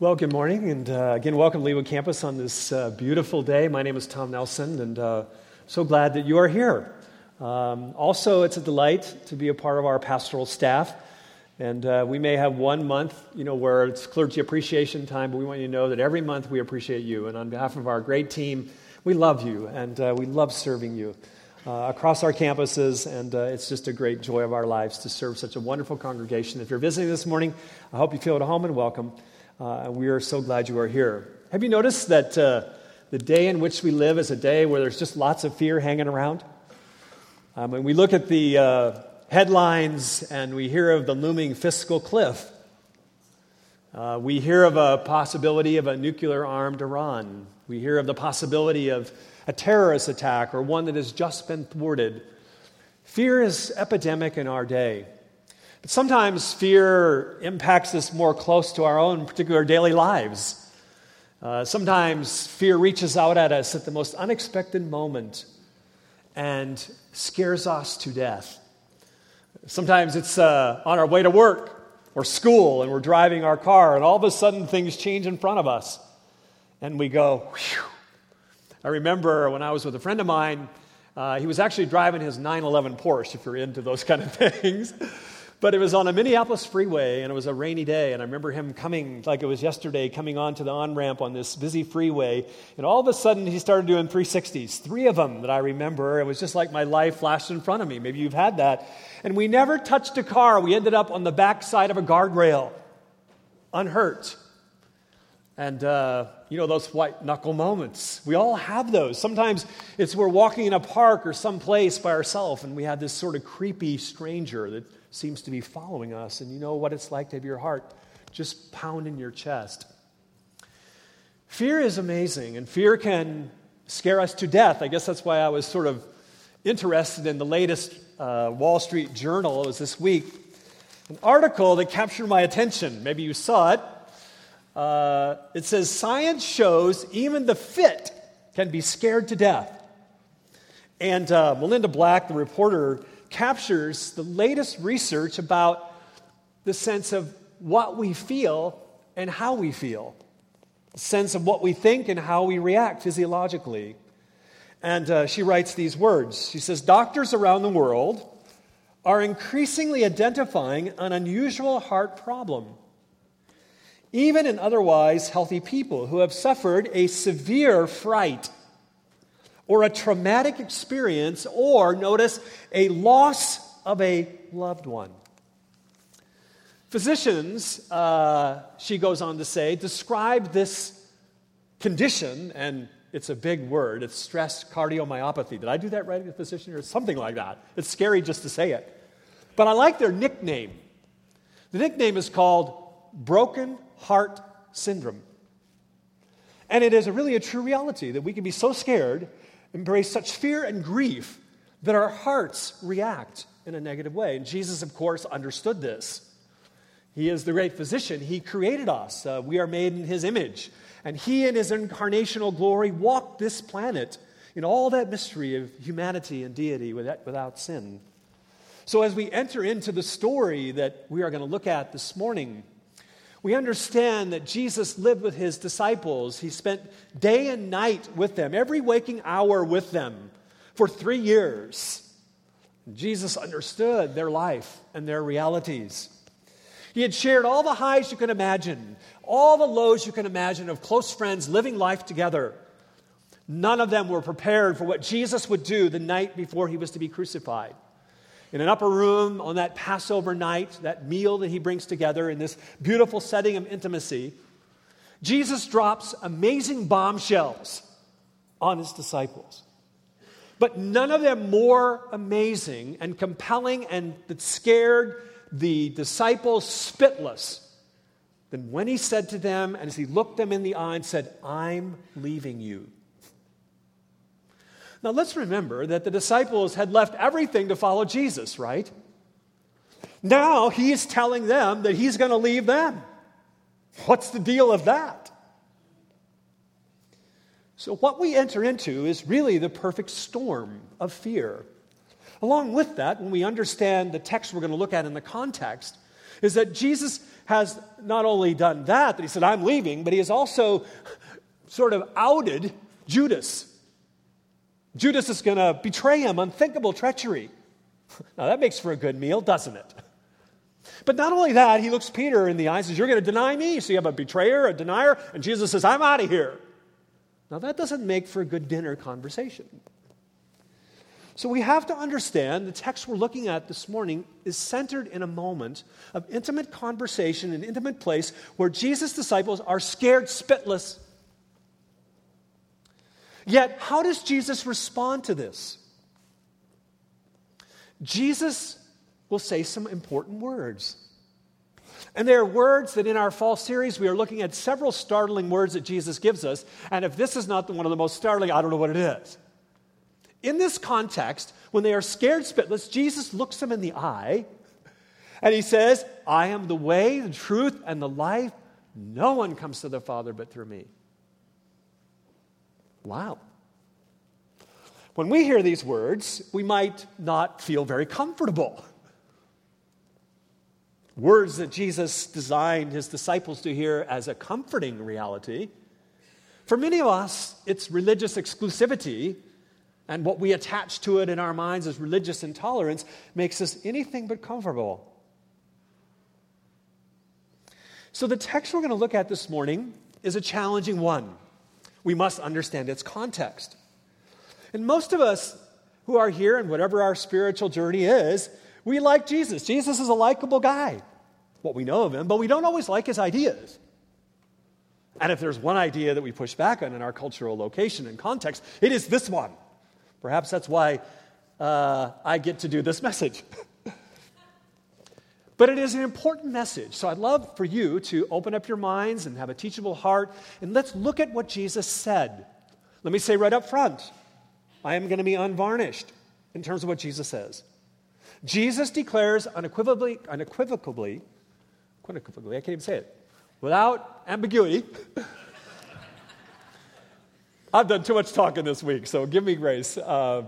Well, good morning, and uh, again, welcome to Leawood Campus on this uh, beautiful day. My name is Tom Nelson, and uh, so glad that you are here. Um, also, it's a delight to be a part of our pastoral staff, and uh, we may have one month, you know, where it's clergy appreciation time, but we want you to know that every month we appreciate you, and on behalf of our great team, we love you, and uh, we love serving you. Uh, across our campuses, and it's just a great joy of our lives to serve such a wonderful congregation. If you're visiting this morning, I hope you feel at home and welcome. Uh, we are so glad you are here. Have you noticed that uh, the day in which we live is a day where there's just lots of fear hanging around? Um, when we look at the uh, headlines and we hear of the looming fiscal cliff, uh, we hear of a possibility of a nuclear armed Iran. We hear of the possibility of a terrorist attack or one that has just been thwarted. Fear is epidemic in our day. But sometimes fear impacts us more close to our own particular daily lives. Uh, sometimes fear reaches out at us at the most unexpected moment and scares us to death. Sometimes it's uh, on our way to work or school and we're driving our car and all of a sudden things change in front of us and we go, Whew. I remember when I was with a friend of mine, uh, he was actually driving his 911 Porsche, if you're into those kind of things. But it was on a Minneapolis freeway, and it was a rainy day. And I remember him coming, like it was yesterday, coming onto the on ramp on this busy freeway. And all of a sudden, he started doing 360s, three of them that I remember. It was just like my life flashed in front of me. Maybe you've had that. And we never touched a car. We ended up on the back side of a guardrail, unhurt. And, uh, you know, those white knuckle moments. We all have those. Sometimes it's we're walking in a park or someplace by ourselves, and we have this sort of creepy stranger that seems to be following us, and you know what it's like to have your heart just pound in your chest. Fear is amazing, and fear can scare us to death. I guess that's why I was sort of interested in the latest uh, Wall Street Journal. It was this week. An article that captured my attention. Maybe you saw it. Uh, it says Science shows even the fit can be scared to death. And uh, Melinda Beck, the reporter, captures the latest research about the sense of what we feel and how we feel, the sense of what we think and how we react physiologically. And uh, she writes these words She says, Doctors around the world are increasingly identifying an unusual heart problem. Even in otherwise healthy people who have suffered a severe fright or a traumatic experience, or notice, a loss of a loved one. Physicians, uh, she goes on to say, describe this condition, and it's a big word, it's stress cardiomyopathy. Did I do that right as a physician or something like that? It's scary just to say it. But I like their nickname. The nickname is called broken heart syndrome. And it is a really a true reality that we can be so scared embrace such fear and grief that our hearts react in a negative way. And Jesus, of course, understood this. He is the great physician. He created us. Uh, we are made in His image. And He, in His incarnational glory, walked this planet in all that mystery of humanity and deity without, without sin. So, as we enter into the story that we are going to look at this morning, we understand that Jesus lived with his disciples. He spent day and night with them, every waking hour with them for three years. Jesus understood their life and their realities. He had shared all the highs you can imagine, all the lows you can imagine of close friends living life together. None of them were prepared for what Jesus would do the night before he was to be crucified in an upper room on that Passover night, that meal that he brings together in this beautiful setting of intimacy, Jesus drops amazing bombshells on his disciples. But none of them more amazing and compelling and that scared the disciples spitless than when he said to them, and as he looked them in the eye and said, I'm leaving you. Now let's remember that the disciples had left everything to follow Jesus, right? Now he's telling them that he's going to leave them. What's the deal of that? So, what we enter into is really the perfect storm of fear. Along with that, when we understand the text we're going to look at in the context, is that Jesus has not only done that, that he said, I'm leaving, but he has also sort of outed Judas. Judas is going to betray him, unthinkable treachery. Now that makes for a good meal, doesn't it? But not only that, he looks Peter in the eyes and says, You're going to deny me? So you have a betrayer, a denier, and Jesus says, I'm out of here. Now that doesn't make for a good dinner conversation. So we have to understand the text we're looking at this morning is centered in a moment of intimate conversation, an intimate place where Jesus' disciples are scared spitless. Yet, how does Jesus respond to this? Jesus will say some important words. And they are words that in our fall series, we are looking at several startling words that Jesus gives us. And if this is not one of the most startling, I don't know what it is. In this context, when they are scared spitless, Jesus looks them in the eye and he says, I am the way, the truth, and the life. No one comes to the Father but through me. Wow. When we hear these words, we might not feel very comfortable. Words that Jesus designed his disciples to hear as a comforting reality. For many of us, it's religious exclusivity and what we attach to it in our minds as religious intolerance makes us anything but comfortable. So, the text we're going to look at this morning is a challenging one. We must understand its context. And most of us who are here, and whatever our spiritual journey is, we like Jesus. Jesus is a likable guy, what we know of him, but we don't always like his ideas. And if there's one idea that we push back on in our cultural location and context, it is this one Perhaps that's why uh, I get to do this message. But it is an important message. So I'd love for you to open up your minds and have a teachable heart, and let's look at what Jesus said. Let me say right up front I am going to be unvarnished in terms of what Jesus says. Jesus declares unequivocally, unequivocally, unequivocally, I can't even say it, without ambiguity. I've done too much talking this week, so give me grace. Uh,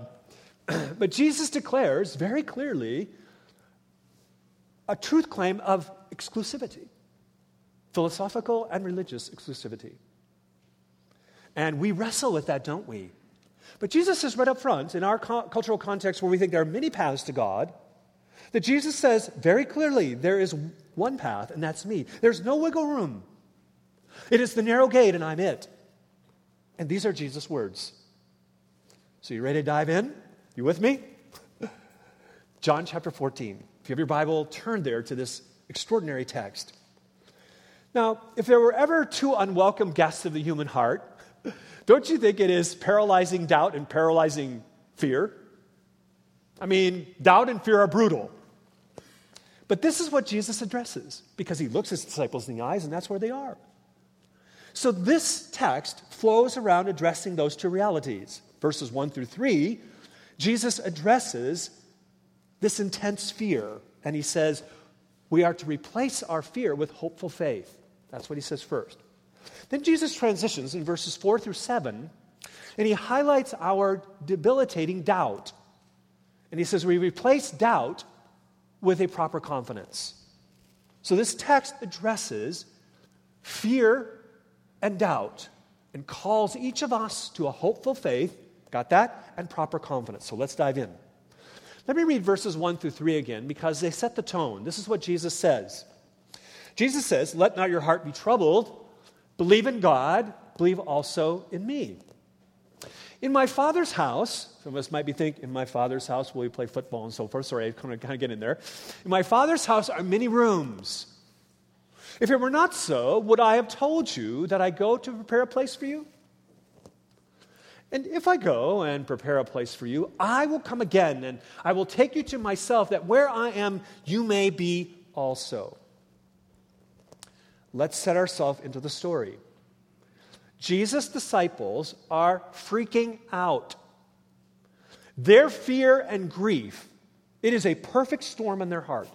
but Jesus declares very clearly a truth claim of exclusivity, philosophical and religious exclusivity. And we wrestle with that, don't we? But Jesus says right up front, in our co- cultural context where we think there are many paths to God, that Jesus says very clearly there is one path, and that's me. There's no wiggle room. It is the narrow gate, and I'm it. And these are Jesus' words. So, you ready to dive in? You with me? John chapter 14. If you have your Bible, turn there to this extraordinary text. Now, if there were ever two unwelcome guests of the human heart, don't you think it is paralyzing doubt and paralyzing fear? I mean, doubt and fear are brutal. But this is what Jesus addresses because he looks his disciples in the eyes, and that's where they are. So this text flows around addressing those two realities. Verses 1 through 3, Jesus addresses this intense fear, and he says, We are to replace our fear with hopeful faith. That's what he says first. Then Jesus transitions in verses 4 through 7, and he highlights our debilitating doubt. And he says, We replace doubt with a proper confidence. So this text addresses fear and doubt and calls each of us to a hopeful faith, got that? And proper confidence. So let's dive in. Let me read verses 1 through 3 again because they set the tone. This is what Jesus says. Jesus says, Let not your heart be troubled. Believe in God, believe also in me. In my father's house, some of us might be thinking, in my father's house, will we play football and so forth? Sorry, I kind of, kind of get in there. In my father's house are many rooms. If it were not so, would I have told you that I go to prepare a place for you? And if I go and prepare a place for you, I will come again and I will take you to myself, that where I am, you may be also. Let's set ourselves into the story. Jesus' disciples are freaking out. Their fear and grief, it is a perfect storm in their heart.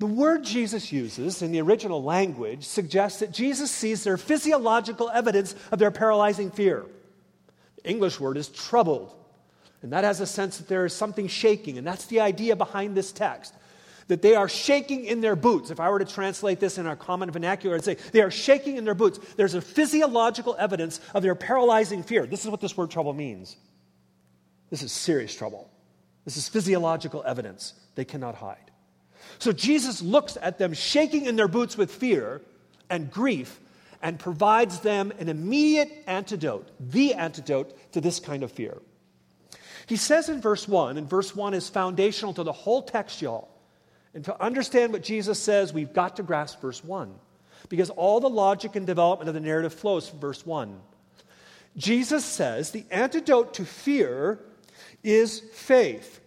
The word Jesus uses in the original language suggests that Jesus sees their physiological evidence of their paralyzing fear. English word is troubled, and that has a sense that there is something shaking, and that's the idea behind this text. that they are shaking in their boots. If I were to translate this in our common vernacular, I'd say they are shaking in their boots. There's a physiological evidence of their paralyzing fear. This is what this word trouble means. This is serious trouble. This is physiological evidence they cannot hide. So Jesus looks at them shaking in their boots with fear and grief and provides them an immediate antidote, the antidote to this kind of fear. He says in verse 1, and verse 1 is foundational to the whole text, y'all. And to understand what Jesus says, we've got to grasp verse 1. Because all the logic and development of the narrative flows from verse 1. Jesus says the antidote to fear is faith.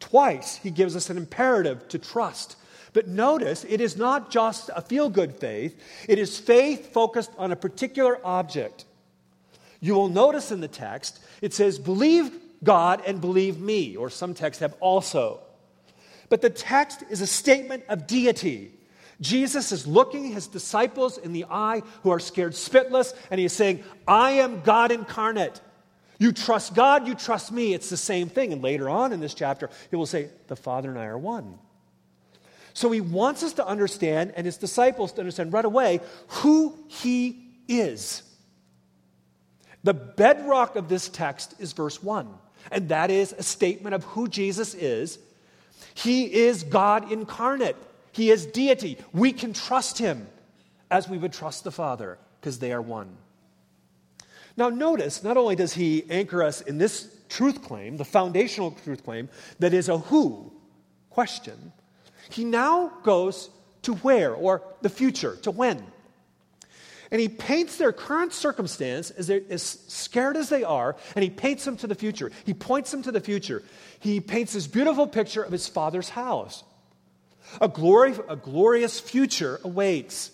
Twice he gives us an imperative to trust. But notice, it is not just a feel good faith, it is faith focused on a particular object. You will notice in the text, it says, believe God and believe me, or some texts have also. But the text is a statement of deity. Jesus is looking his disciples in the eye who are scared spitless, and he is saying, I am God incarnate. You trust God, you trust me. It's the same thing. And later on in this chapter, he will say, The Father and I are one. So he wants us to understand, and his disciples to understand right away, who he is. The bedrock of this text is verse 1, and that is a statement of who Jesus is he is God incarnate, He is deity. We can trust Him as we would trust the Father because they are one. Now, notice, not only does He anchor us in this truth claim, the foundational truth claim, that is a who question, He now goes to where or the future, to when. And he paints their current circumstance as, as scared as they are, and he paints them to the future. He points them to the future. He paints this beautiful picture of his father's house. A, glory, a glorious future awaits.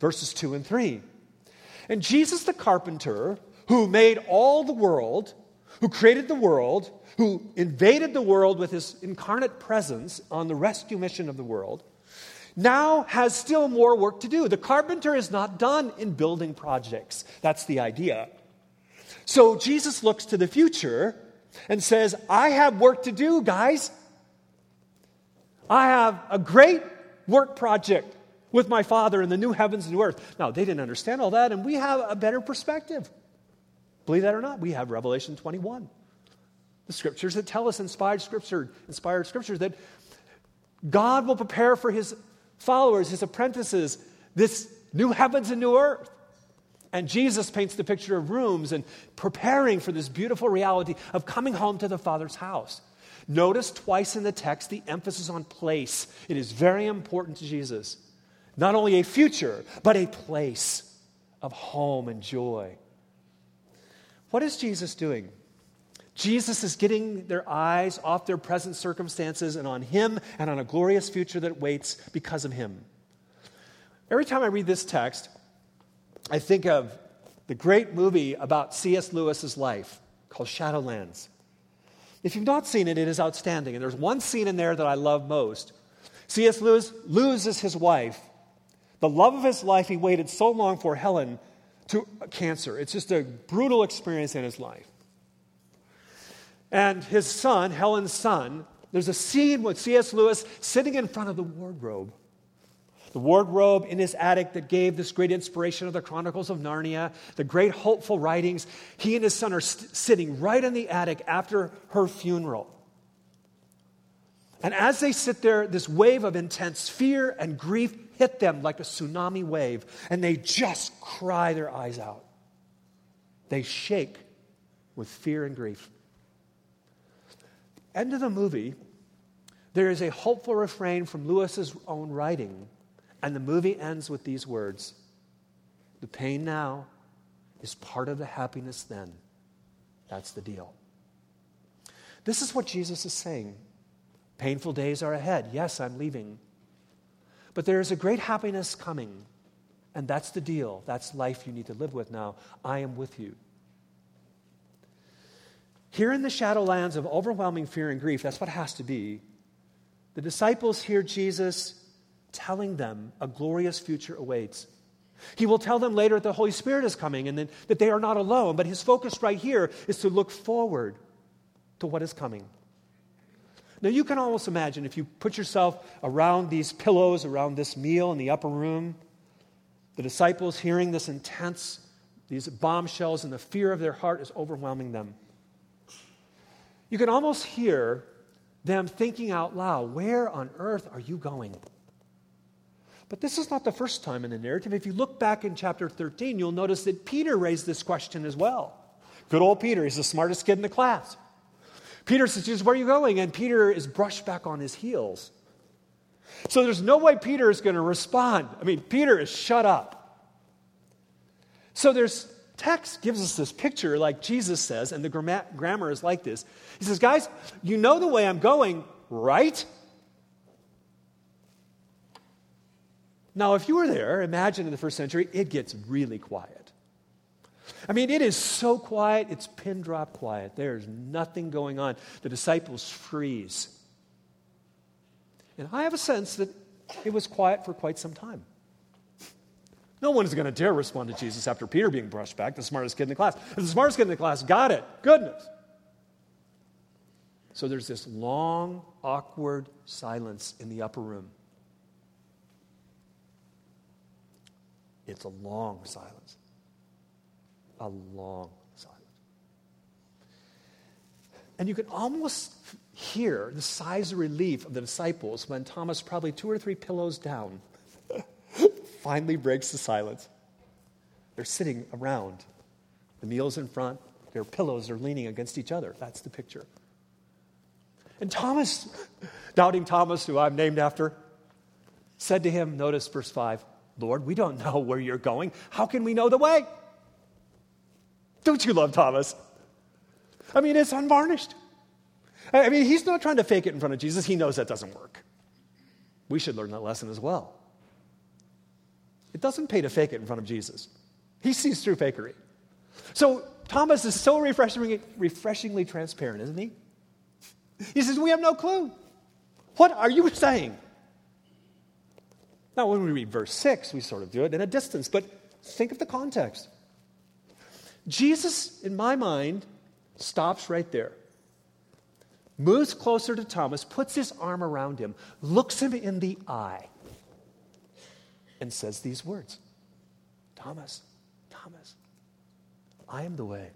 Verses 2 and 3. And Jesus the carpenter, who made all the world, who created the world, who invaded the world with his incarnate presence on the rescue mission of the world, now has still more work to do. The carpenter is not done in building projects. That's the idea. So Jesus looks to the future and says, I have work to do, guys. I have a great work project with my Father in the new heavens and new earth. Now, they didn't understand all that, and we have a better perspective. Believe that or not, we have Revelation 21. The scriptures that tell us inspired scripture, inspired scriptures that God will prepare for his followers, his apprentices, this new heavens and new earth. And Jesus paints the picture of rooms and preparing for this beautiful reality of coming home to the Father's house. Notice twice in the text the emphasis on place. It is very important to Jesus. Not only a future, but a place of home and joy. What is Jesus doing? Jesus is getting their eyes off their present circumstances and on Him and on a glorious future that waits because of Him. Every time I read this text, I think of the great movie about C.S. Lewis's life called Shadowlands. If you've not seen it, it is outstanding. And there's one scene in there that I love most. C.S. Lewis loses his wife. The love of his life he waited so long for, Helen, to cancer. It's just a brutal experience in his life. And his son, Helen's son, there's a scene with C.S. Lewis sitting in front of the wardrobe. The wardrobe in his attic that gave this great inspiration of the Chronicles of Narnia, the great hopeful writings. He and his son are st- sitting right in the attic after her funeral. And as they sit there, this wave of intense fear and grief hit them like a tsunami wave, and they just cry their eyes out. They shake with fear and grief end of the movie, there is a hopeful refrain from Lewis's own writing, and the movie ends with these words The pain now is part of the happiness then. That's the deal. This is what Jesus is saying. Painful days are ahead. Yes, I'm leaving. But there is a great happiness coming, and that's the deal. That's life you need to live with now. I am with you. Here in the shadowlands of overwhelming fear and grief, that's what has to be. The disciples hear Jesus telling them a glorious future awaits. He will tell them later that the Holy Spirit is coming and then, that they are not alone, but his focus right here is to look forward to what is coming. Now, you can almost imagine if you put yourself around these pillows, around this meal in the upper room, the disciples hearing this intense, these bombshells, and the fear of their heart is overwhelming them. You can almost hear them thinking out loud, Where on earth are you going? But this is not the first time in the narrative. If you look back in chapter 13, you'll notice that Peter raised this question as well. Good old Peter, he's the smartest kid in the class. Peter says, Jesus, where are you going? And Peter is brushed back on his heels. So there's no way Peter is going to respond. I mean, Peter is shut up. So there's text gives us this picture like Jesus says, and the grammar is like this. He says, Guys, you know the way I'm going, right? Now, if you were there, imagine in the first century, it gets really quiet. I mean, it is so quiet, it's pin drop quiet. There's nothing going on. The disciples freeze. And I have a sense that it was quiet for quite some time. No one is going to dare respond to Jesus after Peter being brushed back, the smartest kid in the class. If the smartest kid in the class got it, goodness. So there's this long, awkward silence in the upper room. It's a long silence. A long silence. And you can almost hear the sighs of relief of the disciples when Thomas, probably two or three pillows down, finally breaks the silence. They're sitting around. The meal's in front, their pillows are leaning against each other. That's the picture. And Thomas, doubting Thomas, who I'm named after, said to him, notice verse 5 Lord, we don't know where you're going. How can we know the way? Don't you love Thomas? I mean, it's unvarnished. I mean, he's not trying to fake it in front of Jesus. He knows that doesn't work. We should learn that lesson as well. It doesn't pay to fake it in front of Jesus. He sees through fakery. So Thomas is so refreshingly, refreshingly transparent, isn't he? He says, We have no clue. What are you saying? Now, when we read verse 6, we sort of do it in a distance, but think of the context. Jesus, in my mind, stops right there, moves closer to Thomas, puts his arm around him, looks him in the eye, and says these words Thomas, Thomas, I am the way.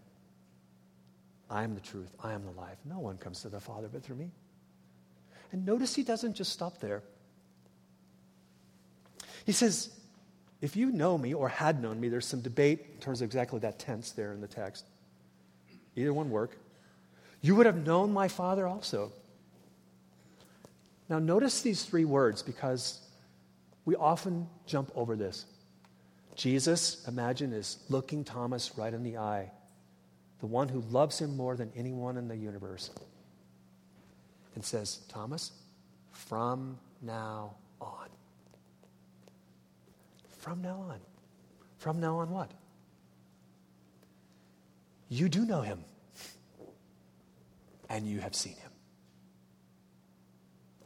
I am the truth. I am the life. No one comes to the Father but through me. And notice he doesn't just stop there. He says, if you know me or had known me, there's some debate in terms of exactly that tense there in the text. Either one work. You would have known my Father also. Now, notice these three words because we often jump over this. Jesus, imagine, is looking Thomas right in the eye, the one who loves him more than anyone in the universe, and says, Thomas, from now from now on. From now on, what? You do know him, and you have seen him.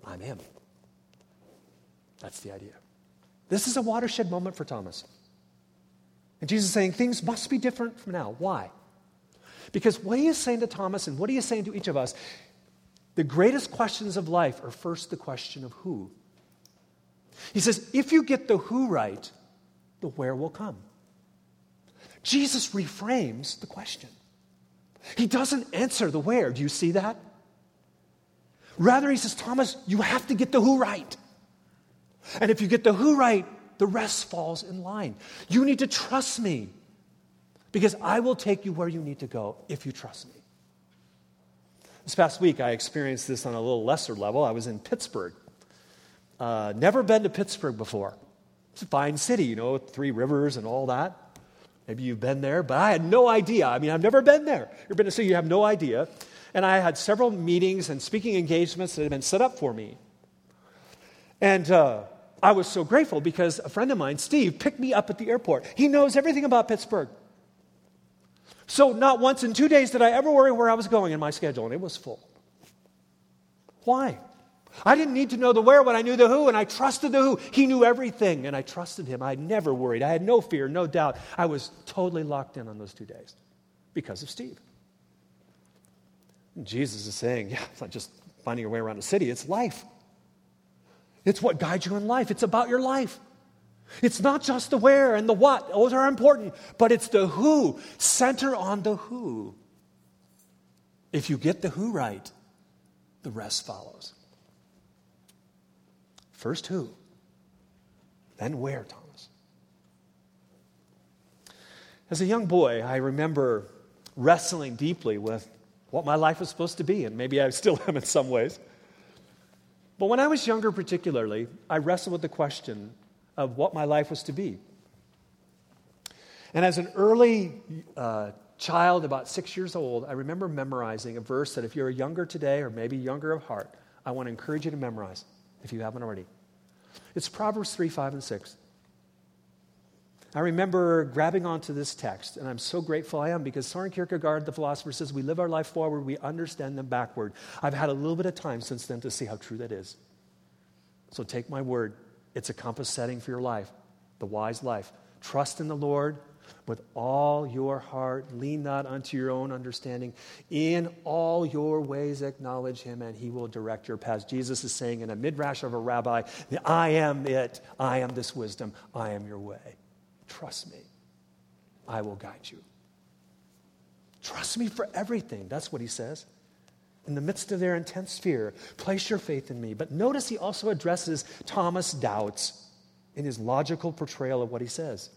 I'm him. That's the idea. This is a watershed moment for Thomas. And Jesus is saying things must be different from now. Why? Because what he is saying to Thomas and what he is saying to each of us, the greatest questions of life are first the question of who. He says, if you get the who right, the where will come. Jesus reframes the question. He doesn't answer the where. Do you see that? Rather, he says, Thomas, you have to get the who right. And if you get the who right, the rest falls in line. You need to trust me because I will take you where you need to go if you trust me. This past week, I experienced this on a little lesser level. I was in Pittsburgh. Uh, never been to Pittsburgh before. It's a fine city, you know, three rivers and all that. Maybe you've been there, but I had no idea. I mean, I've never been there. You've been to city, you have no idea. And I had several meetings and speaking engagements that had been set up for me. And uh, I was so grateful because a friend of mine, Steve, picked me up at the airport. He knows everything about Pittsburgh. So, not once in two days did I ever worry where I was going in my schedule, and it was full. Why? I didn't need to know the where when I knew the who, and I trusted the who. He knew everything, and I trusted him. I never worried. I had no fear, no doubt. I was totally locked in on those two days because of Steve. And Jesus is saying, yeah, it's not just finding your way around a city, it's life. It's what guides you in life. It's about your life. It's not just the where and the what, those are important, but it's the who. Center on the who. If you get the who right, the rest follows. First who, then where, Thomas. As a young boy, I remember wrestling deeply with what my life was supposed to be, and maybe I still am in some ways. But when I was younger, particularly, I wrestled with the question of what my life was to be. And as an early uh, child, about six years old, I remember memorizing a verse that if you're younger today or maybe younger of heart, I want to encourage you to memorize if you haven't already. It's Proverbs 3, 5, and 6. I remember grabbing onto this text, and I'm so grateful I am because Soren Kierkegaard, the philosopher, says we live our life forward, we understand them backward. I've had a little bit of time since then to see how true that is. So take my word, it's a compass setting for your life, the wise life. Trust in the Lord with all your heart. Lean not unto your own understanding. In all your ways acknowledge him, and he will direct your paths. Jesus is saying in a midrash of a rabbi, I am it. I am this wisdom. I am your way. Trust me. I will guide you. Trust me for everything. That's what he says. In the midst of their intense fear, place your faith in me. But notice he also addresses Thomas' doubts in his logical portrayal of what he says.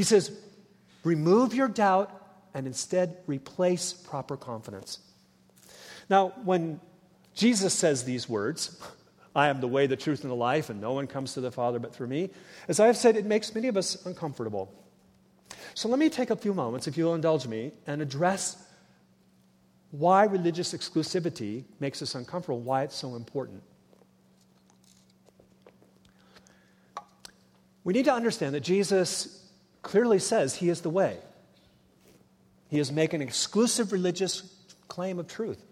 He says, remove your doubt and instead replace proper confidence. Now, when Jesus says these words, I am the way, the truth, and the life, and no one comes to the Father but through me. As I have said, it makes many of us uncomfortable. So let me take a few moments, if you'll indulge me, and address why religious exclusivity makes us uncomfortable, why it's so important. We need to understand that Jesus clearly says he is the way. He is making an exclusive religious claim of truth.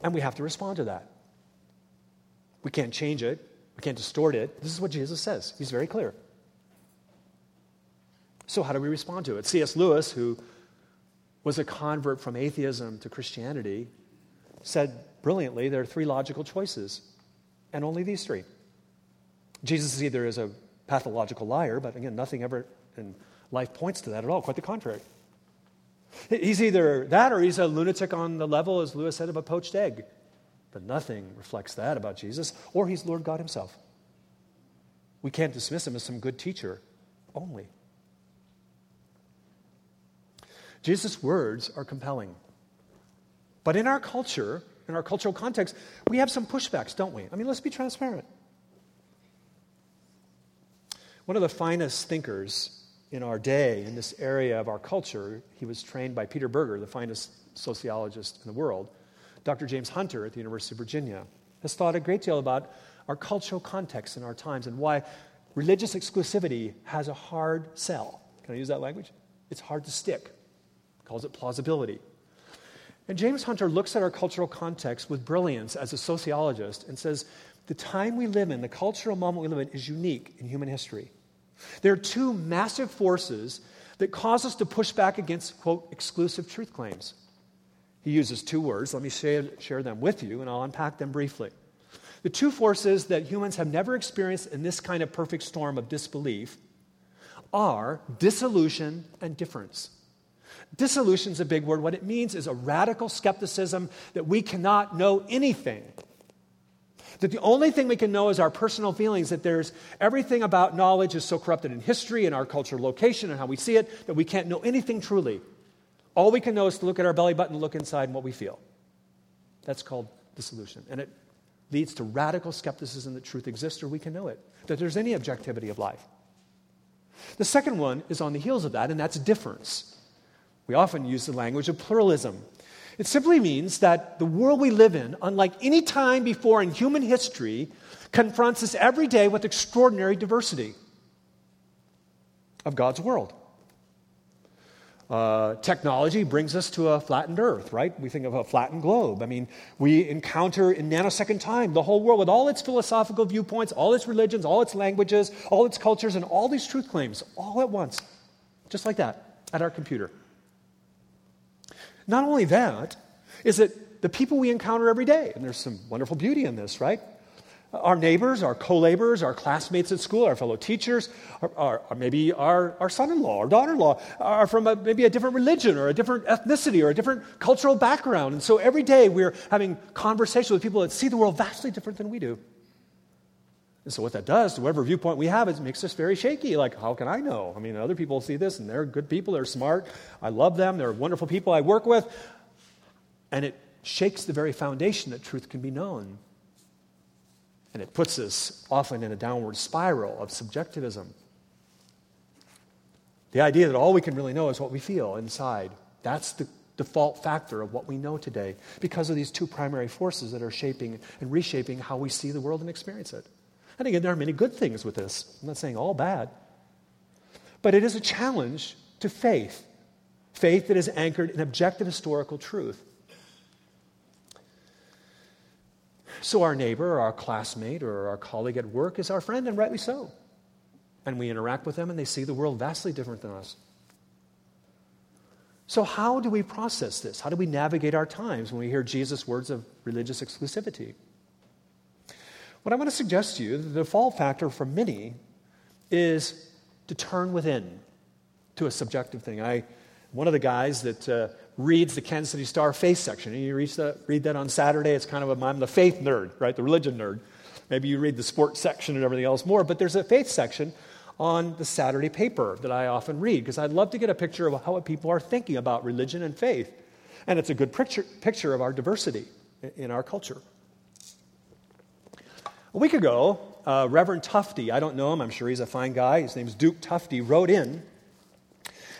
And we have to respond to that. We can't change it, we can't distort it. This is what Jesus says. He's very clear. So, how do we respond to it? C.S. Lewis, who was a convert from atheism to Christianity, said brilliantly there are three logical choices, and only these three. Jesus either is a pathological liar, but again, nothing ever in life points to that at all, quite the contrary. He's either that or he's a lunatic on the level, as Lewis said, of a poached egg. But nothing reflects that about Jesus, or he's Lord God himself. We can't dismiss him as some good teacher only. Jesus' words are compelling. But in our culture, in our cultural context, we have some pushbacks, don't we? I mean, let's be transparent. One of the finest thinkers in our day, in this area of our culture, he was trained by Peter Berger, the finest sociologist in the world. Dr. James Hunter at the University of Virginia has thought a great deal about our cultural context in our times and why religious exclusivity has a hard sell. Can I use that language? It's hard to stick. He calls it plausibility. And James Hunter looks at our cultural context with brilliance as a sociologist and says the time we live in, the cultural moment we live in, is unique in human history. There are two massive forces that cause us to push back against, quote, exclusive truth claims. He uses two words. Let me share, share them with you, and I'll unpack them briefly. The two forces that humans have never experienced in this kind of perfect storm of disbelief are disillusion and difference. Disillusion is a big word. What it means is a radical skepticism that we cannot know anything. That the only thing we can know is our personal feelings, that there's everything about knowledge is so corrupted in history and our cultural location and how we see it that we can't know anything truly. All we can know is to look at our belly button look inside and what we feel. That's called disillusion. And it leads to radical skepticism that truth exists or we can know it, that there's any objectivity of life. The second one is on the heels of that, and that's difference. We often use the language of pluralism. It simply means that the world we live in, unlike any time before in human history, confronts us every day with extraordinary diversity of God's world. Uh, technology brings us to a flattened earth, right? We think of a flattened globe. I mean, we encounter in nanosecond time the whole world with all its philosophical viewpoints, all its religions, all its languages, all its cultures, and all these truth claims all at once, just like that, at our computer. Not only that, is it the people we encounter every day. And there's some wonderful beauty in this, right? Our neighbors, our co laborers, our classmates at school, our fellow teachers, our, our, maybe our, our son in law, or daughter in law are from a, maybe a different religion or a different ethnicity or a different cultural background. And so every day we're having conversations with people that see the world vastly different than we do. And so what that does, to whatever viewpoint we have, it makes us very shaky. Like, how can I know? I mean, other people see this and they're good people, they're smart, I love them, they're wonderful people I work with. And it shakes the very foundation that truth can be known. And it puts us often in a downward spiral of subjectivism. The idea that all we can really know is what we feel inside. That's the default factor of what we know today because of these two primary forces that are shaping and reshaping how we see the world and experience it. And again, there are many good things with this. I'm not saying all bad. But it is a challenge to faith faith that is anchored in objective historical truth. So, our neighbor, or our classmate, or our colleague at work is our friend, and rightly so. And we interact with them, and they see the world vastly different than us. So, how do we process this? How do we navigate our times when we hear Jesus' words of religious exclusivity? What I want to suggest to you, the default factor for many is to turn within to a subjective thing. I, one of the guys that uh, reads the Kansas City Star faith section. And you read that, read that on Saturday. It's kind of a, I'm the faith nerd, right? The religion nerd. Maybe you read the sports section and everything else more, but there's a faith section on the Saturday paper that I often read because I'd love to get a picture of how people are thinking about religion and faith. And it's a good picture, picture of our diversity in our culture. A week ago, uh, Reverend Tufty, I don't know him, I'm sure he's a fine guy, his name's Duke Tufty, wrote in.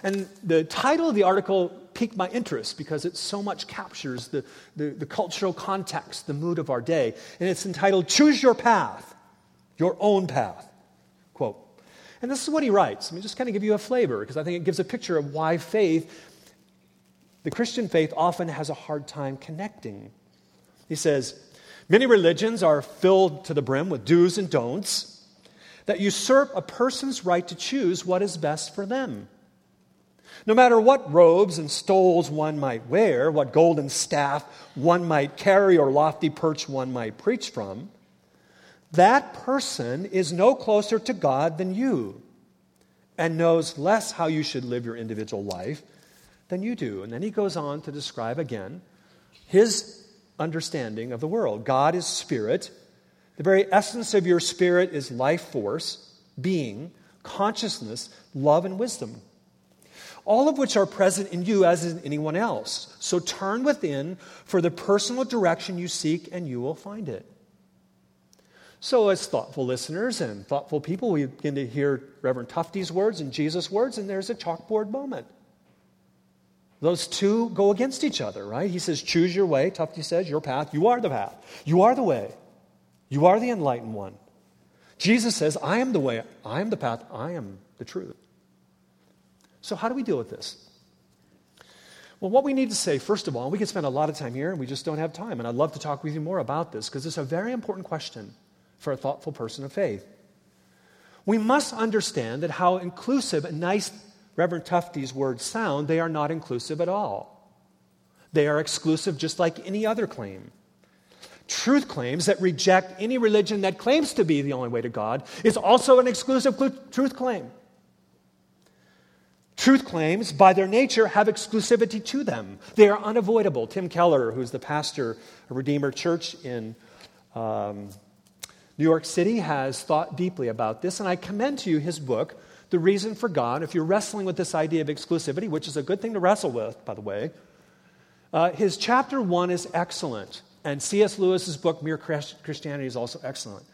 And the title of the article piqued my interest because it so much captures the, the, the cultural context, the mood of our day. And it's entitled Choose Your Path, Your Own Path. Quote. And this is what he writes. Let me just kind of give you a flavor because I think it gives a picture of why faith, the Christian faith, often has a hard time connecting. He says, Many religions are filled to the brim with do's and don'ts that usurp a person's right to choose what is best for them. No matter what robes and stoles one might wear, what golden staff one might carry, or lofty perch one might preach from, that person is no closer to God than you and knows less how you should live your individual life than you do. And then he goes on to describe again his understanding of the world. God is spirit. The very essence of your spirit is life force, being, consciousness, love, and wisdom all of which are present in you as in anyone else. So turn within for the personal direction you seek, and you will find it. So, as thoughtful listeners and thoughtful people, we begin to hear Reverend Tufty's words and Jesus' words, and there's a chalkboard moment. Those two go against each other, right? He says, Choose your way. Tufty says, Your path. You are the path. You are the way. You are the enlightened one. Jesus says, I am the way. I am the path. I am the truth. So, how do we deal with this? Well, what we need to say, first of all, we could spend a lot of time here and we just don't have time. And I'd love to talk with you more about this because it's a very important question for a thoughtful person of faith. We must understand that how inclusive and nice Reverend Tufty's words sound, they are not inclusive at all. They are exclusive just like any other claim. Truth claims that reject any religion that claims to be the only way to God is also an exclusive truth claim. Truth claims, by their nature, have exclusivity to them. They are unavoidable. Tim Keller, who's the pastor of Redeemer Church in um, New York City, has thought deeply about this, and I commend to you his book, The Reason for God. If you're wrestling with this idea of exclusivity, which is a good thing to wrestle with, by the way, uh, his chapter one is excellent, and C.S. Lewis's book, Mere Christianity, is also excellent.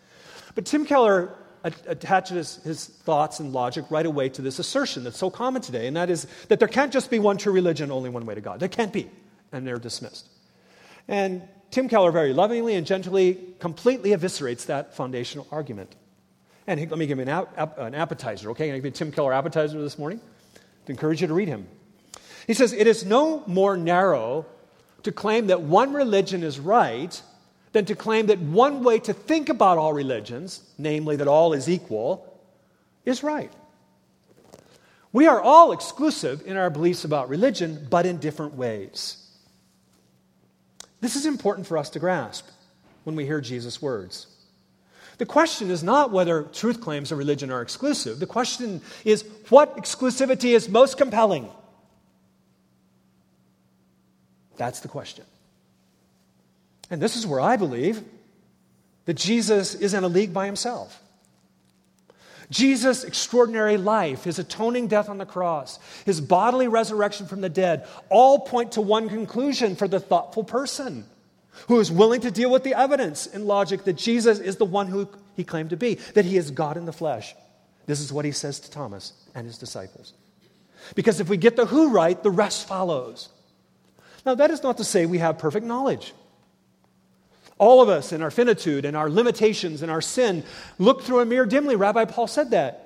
But Tim Keller attaches his thoughts and logic right away to this assertion that's so common today, and that is that there can't just be one true religion, only one way to God. There can't be. And they're dismissed. And Tim Keller very lovingly and gently completely eviscerates that foundational argument. And let me give you an, ap- an appetizer, okay? I give you Tim Keller appetizer this morning to encourage you to read him. He says, It is no more narrow to claim that one religion is right than to claim that one way to think about all religions, namely that all is equal, is right. We are all exclusive in our beliefs about religion, but in different ways. This is important for us to grasp when we hear Jesus' words. The question is not whether truth claims of religion are exclusive. The question is what exclusivity is most compelling? That's the question. And this is where I believe that Jesus is in a league by himself. Jesus' extraordinary life, his atoning death on the cross, his bodily resurrection from the dead, all point to one conclusion for the thoughtful person who is willing to deal with the evidence and logic that Jesus is the one who he claimed to be, that he is God in the flesh. This is what he says to Thomas and his disciples. Because if we get the who right, the rest follows. Now, that is not to say we have perfect knowledge. All of us in our finitude and our limitations and our sin look through a mirror dimly. Rabbi Paul said that.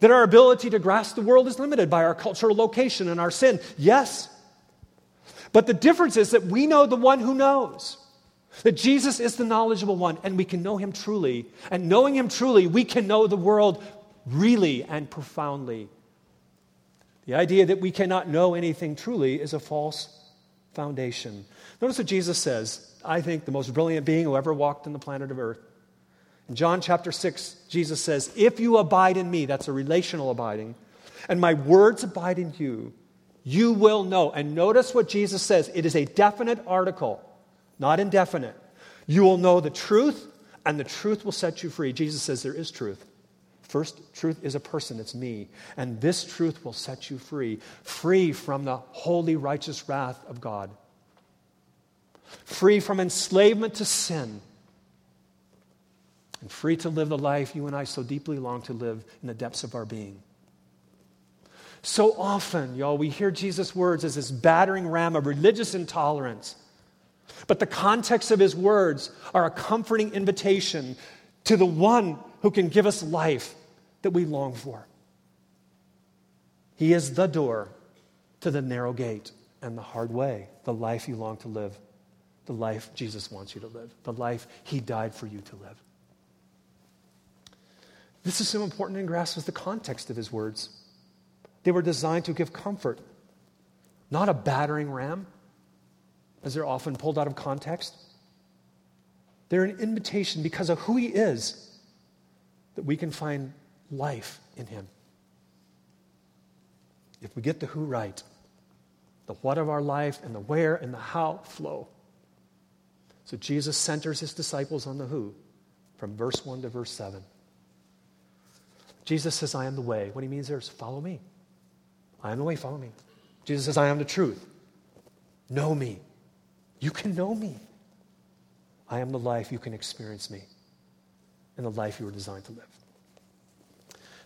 That our ability to grasp the world is limited by our cultural location and our sin. Yes. But the difference is that we know the one who knows. That Jesus is the knowledgeable one, and we can know him truly. And knowing him truly, we can know the world really and profoundly. The idea that we cannot know anything truly is a false foundation. Notice what Jesus says I think, the most brilliant being who ever walked on the planet of earth. In John chapter 6, Jesus says, If you abide in me, that's a relational abiding, and my words abide in you, you will know. And notice what Jesus says it is a definite article, not indefinite. You will know the truth, and the truth will set you free. Jesus says there is truth. First, truth is a person, it's me. And this truth will set you free, free from the holy, righteous wrath of God free from enslavement to sin, and free to live the life you and I so deeply long to live in the depths of our being. So often, y'all, we hear Jesus' words as this battering ram of religious intolerance. But the context of his words are a comforting invitation to the one who can give us life that we long for. He is the door to the narrow gate and the hard way, the life you long to live the life Jesus wants you to live, the life He died for you to live. This is so important in grasp as the context of His words. They were designed to give comfort, not a battering ram, as they're often pulled out of context. They're an invitation because of who He is that we can find life in Him. If we get the who right, the what of our life and the where and the how flow. So Jesus centers his disciples on the who from verse 1 to verse 7. Jesus says, I am the way. What he means there is follow me. I am the way, follow me. Jesus says, I am the truth. Know me. You can know me. I am the life you can experience me and the life you were designed to live.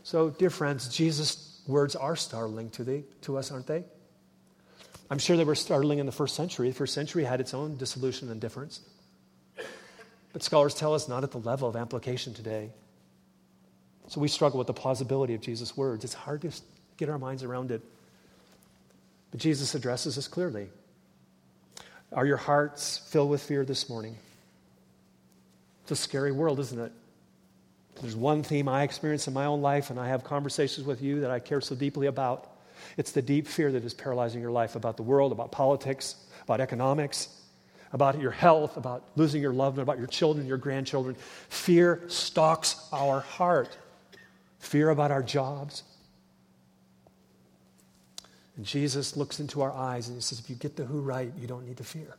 So, dear friends, Jesus' words are startling to, thee, to us, aren't they? I'm sure they were startling in the first century. The first century had its own dissolution and difference. But scholars tell us not at the level of application today. So we struggle with the plausibility of Jesus' words. It's hard to get our minds around it. But Jesus addresses us clearly. Are your hearts filled with fear this morning? It's a scary world, isn't it? There's one theme I experience in my own life, and I have conversations with you that I care so deeply about. It's the deep fear that is paralyzing your life about the world, about politics, about economics, about your health, about losing your loved one, about your children, your grandchildren. Fear stalks our heart. Fear about our jobs. And Jesus looks into our eyes and he says, If you get the who right, you don't need to fear.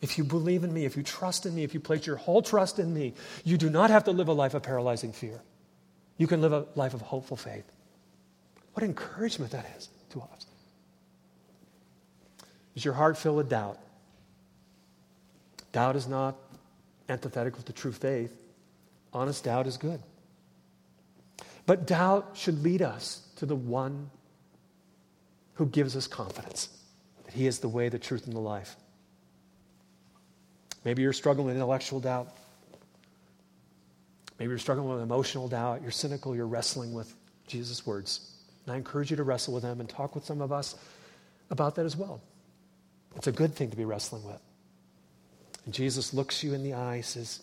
If you believe in me, if you trust in me, if you place your whole trust in me, you do not have to live a life of paralyzing fear. You can live a life of hopeful faith. What encouragement that is to us. Is your heart filled with doubt? Doubt is not antithetical to true faith. Honest doubt is good. But doubt should lead us to the one who gives us confidence that he is the way, the truth, and the life. Maybe you're struggling with intellectual doubt. Maybe you're struggling with emotional doubt. You're cynical. You're wrestling with Jesus' words. And I encourage you to wrestle with them and talk with some of us about that as well. It's a good thing to be wrestling with. And Jesus looks you in the eye, says,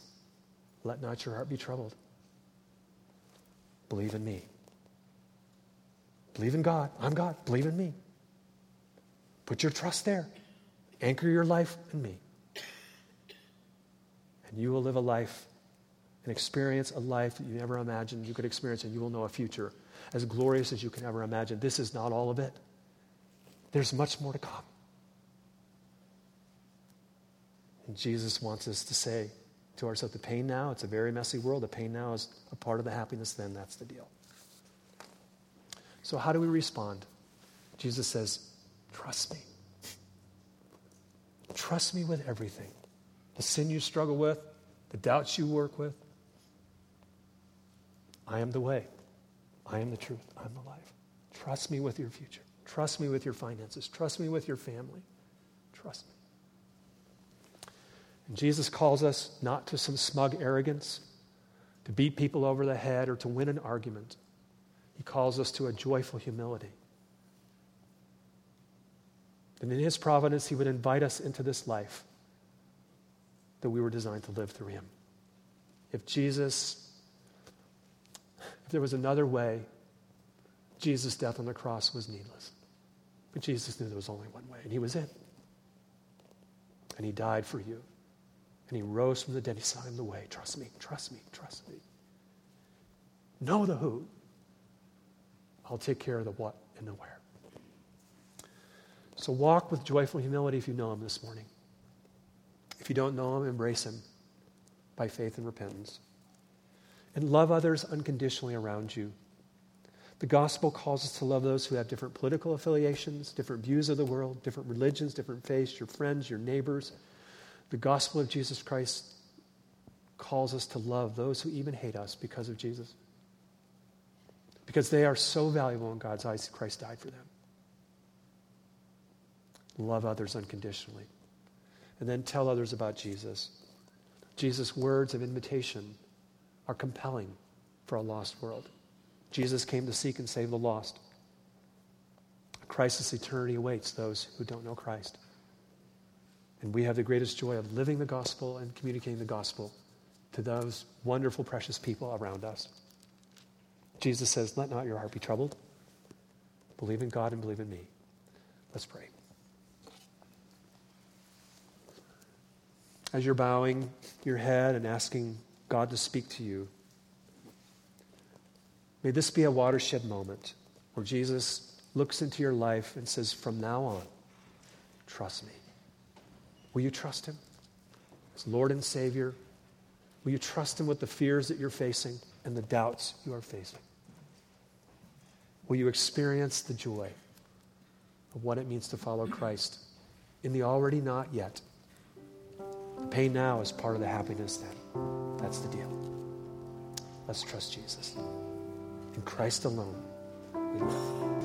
Let not your heart be troubled. Believe in me. Believe in God. I'm God. Believe in me. Put your trust there. Anchor your life in me. And you will live a life and experience a life that you never imagined you could experience, and you will know a future as glorious as you can ever imagine. This is not all of it, there's much more to come. And Jesus wants us to say to ourselves the pain now, it's a very messy world. The pain now is a part of the happiness then. That's the deal. So, how do we respond? Jesus says, Trust me. Trust me with everything. The sin you struggle with, the doubts you work with. I am the way. I am the truth. I'm the life. Trust me with your future. Trust me with your finances. Trust me with your family. Trust me. And Jesus calls us not to some smug arrogance, to beat people over the head, or to win an argument. He calls us to a joyful humility. And in His providence, He would invite us into this life that we were designed to live through Him. If Jesus, if there was another way, Jesus' death on the cross was needless. But Jesus knew there was only one way, and He was it. And He died for you. And He rose from the dead. He said, I'm the way. Trust me, trust me, trust me. Know the who. I'll take care of the what and the where. So walk with joyful humility if you know Him this morning. If you don't know Him, embrace Him by faith and repentance. And love others unconditionally around you. The gospel calls us to love those who have different political affiliations, different views of the world, different religions, different faiths, your friends, your neighbors. The gospel of Jesus Christ calls us to love those who even hate us because of Jesus. Because they are so valuable in God's eyes, Christ died for them. Love others unconditionally. And then tell others about Jesus. Jesus' words of invitation are compelling for a lost world. Jesus came to seek and save the lost. A crisis eternity awaits those who don't know Christ. And we have the greatest joy of living the gospel and communicating the gospel to those wonderful, precious people around us. Jesus says, Let not your heart be troubled. Believe in God and believe in me. Let's pray. As you're bowing your head and asking God to speak to you, may this be a watershed moment where Jesus looks into your life and says, From now on, trust me. Will you trust Him as Lord and Savior? Will you trust Him with the fears that you're facing and the doubts you are facing? Will you experience the joy of what it means to follow Christ in the already not yet? Pain now is part of the happiness then. That's the deal. Let's trust Jesus. In Christ alone, we live.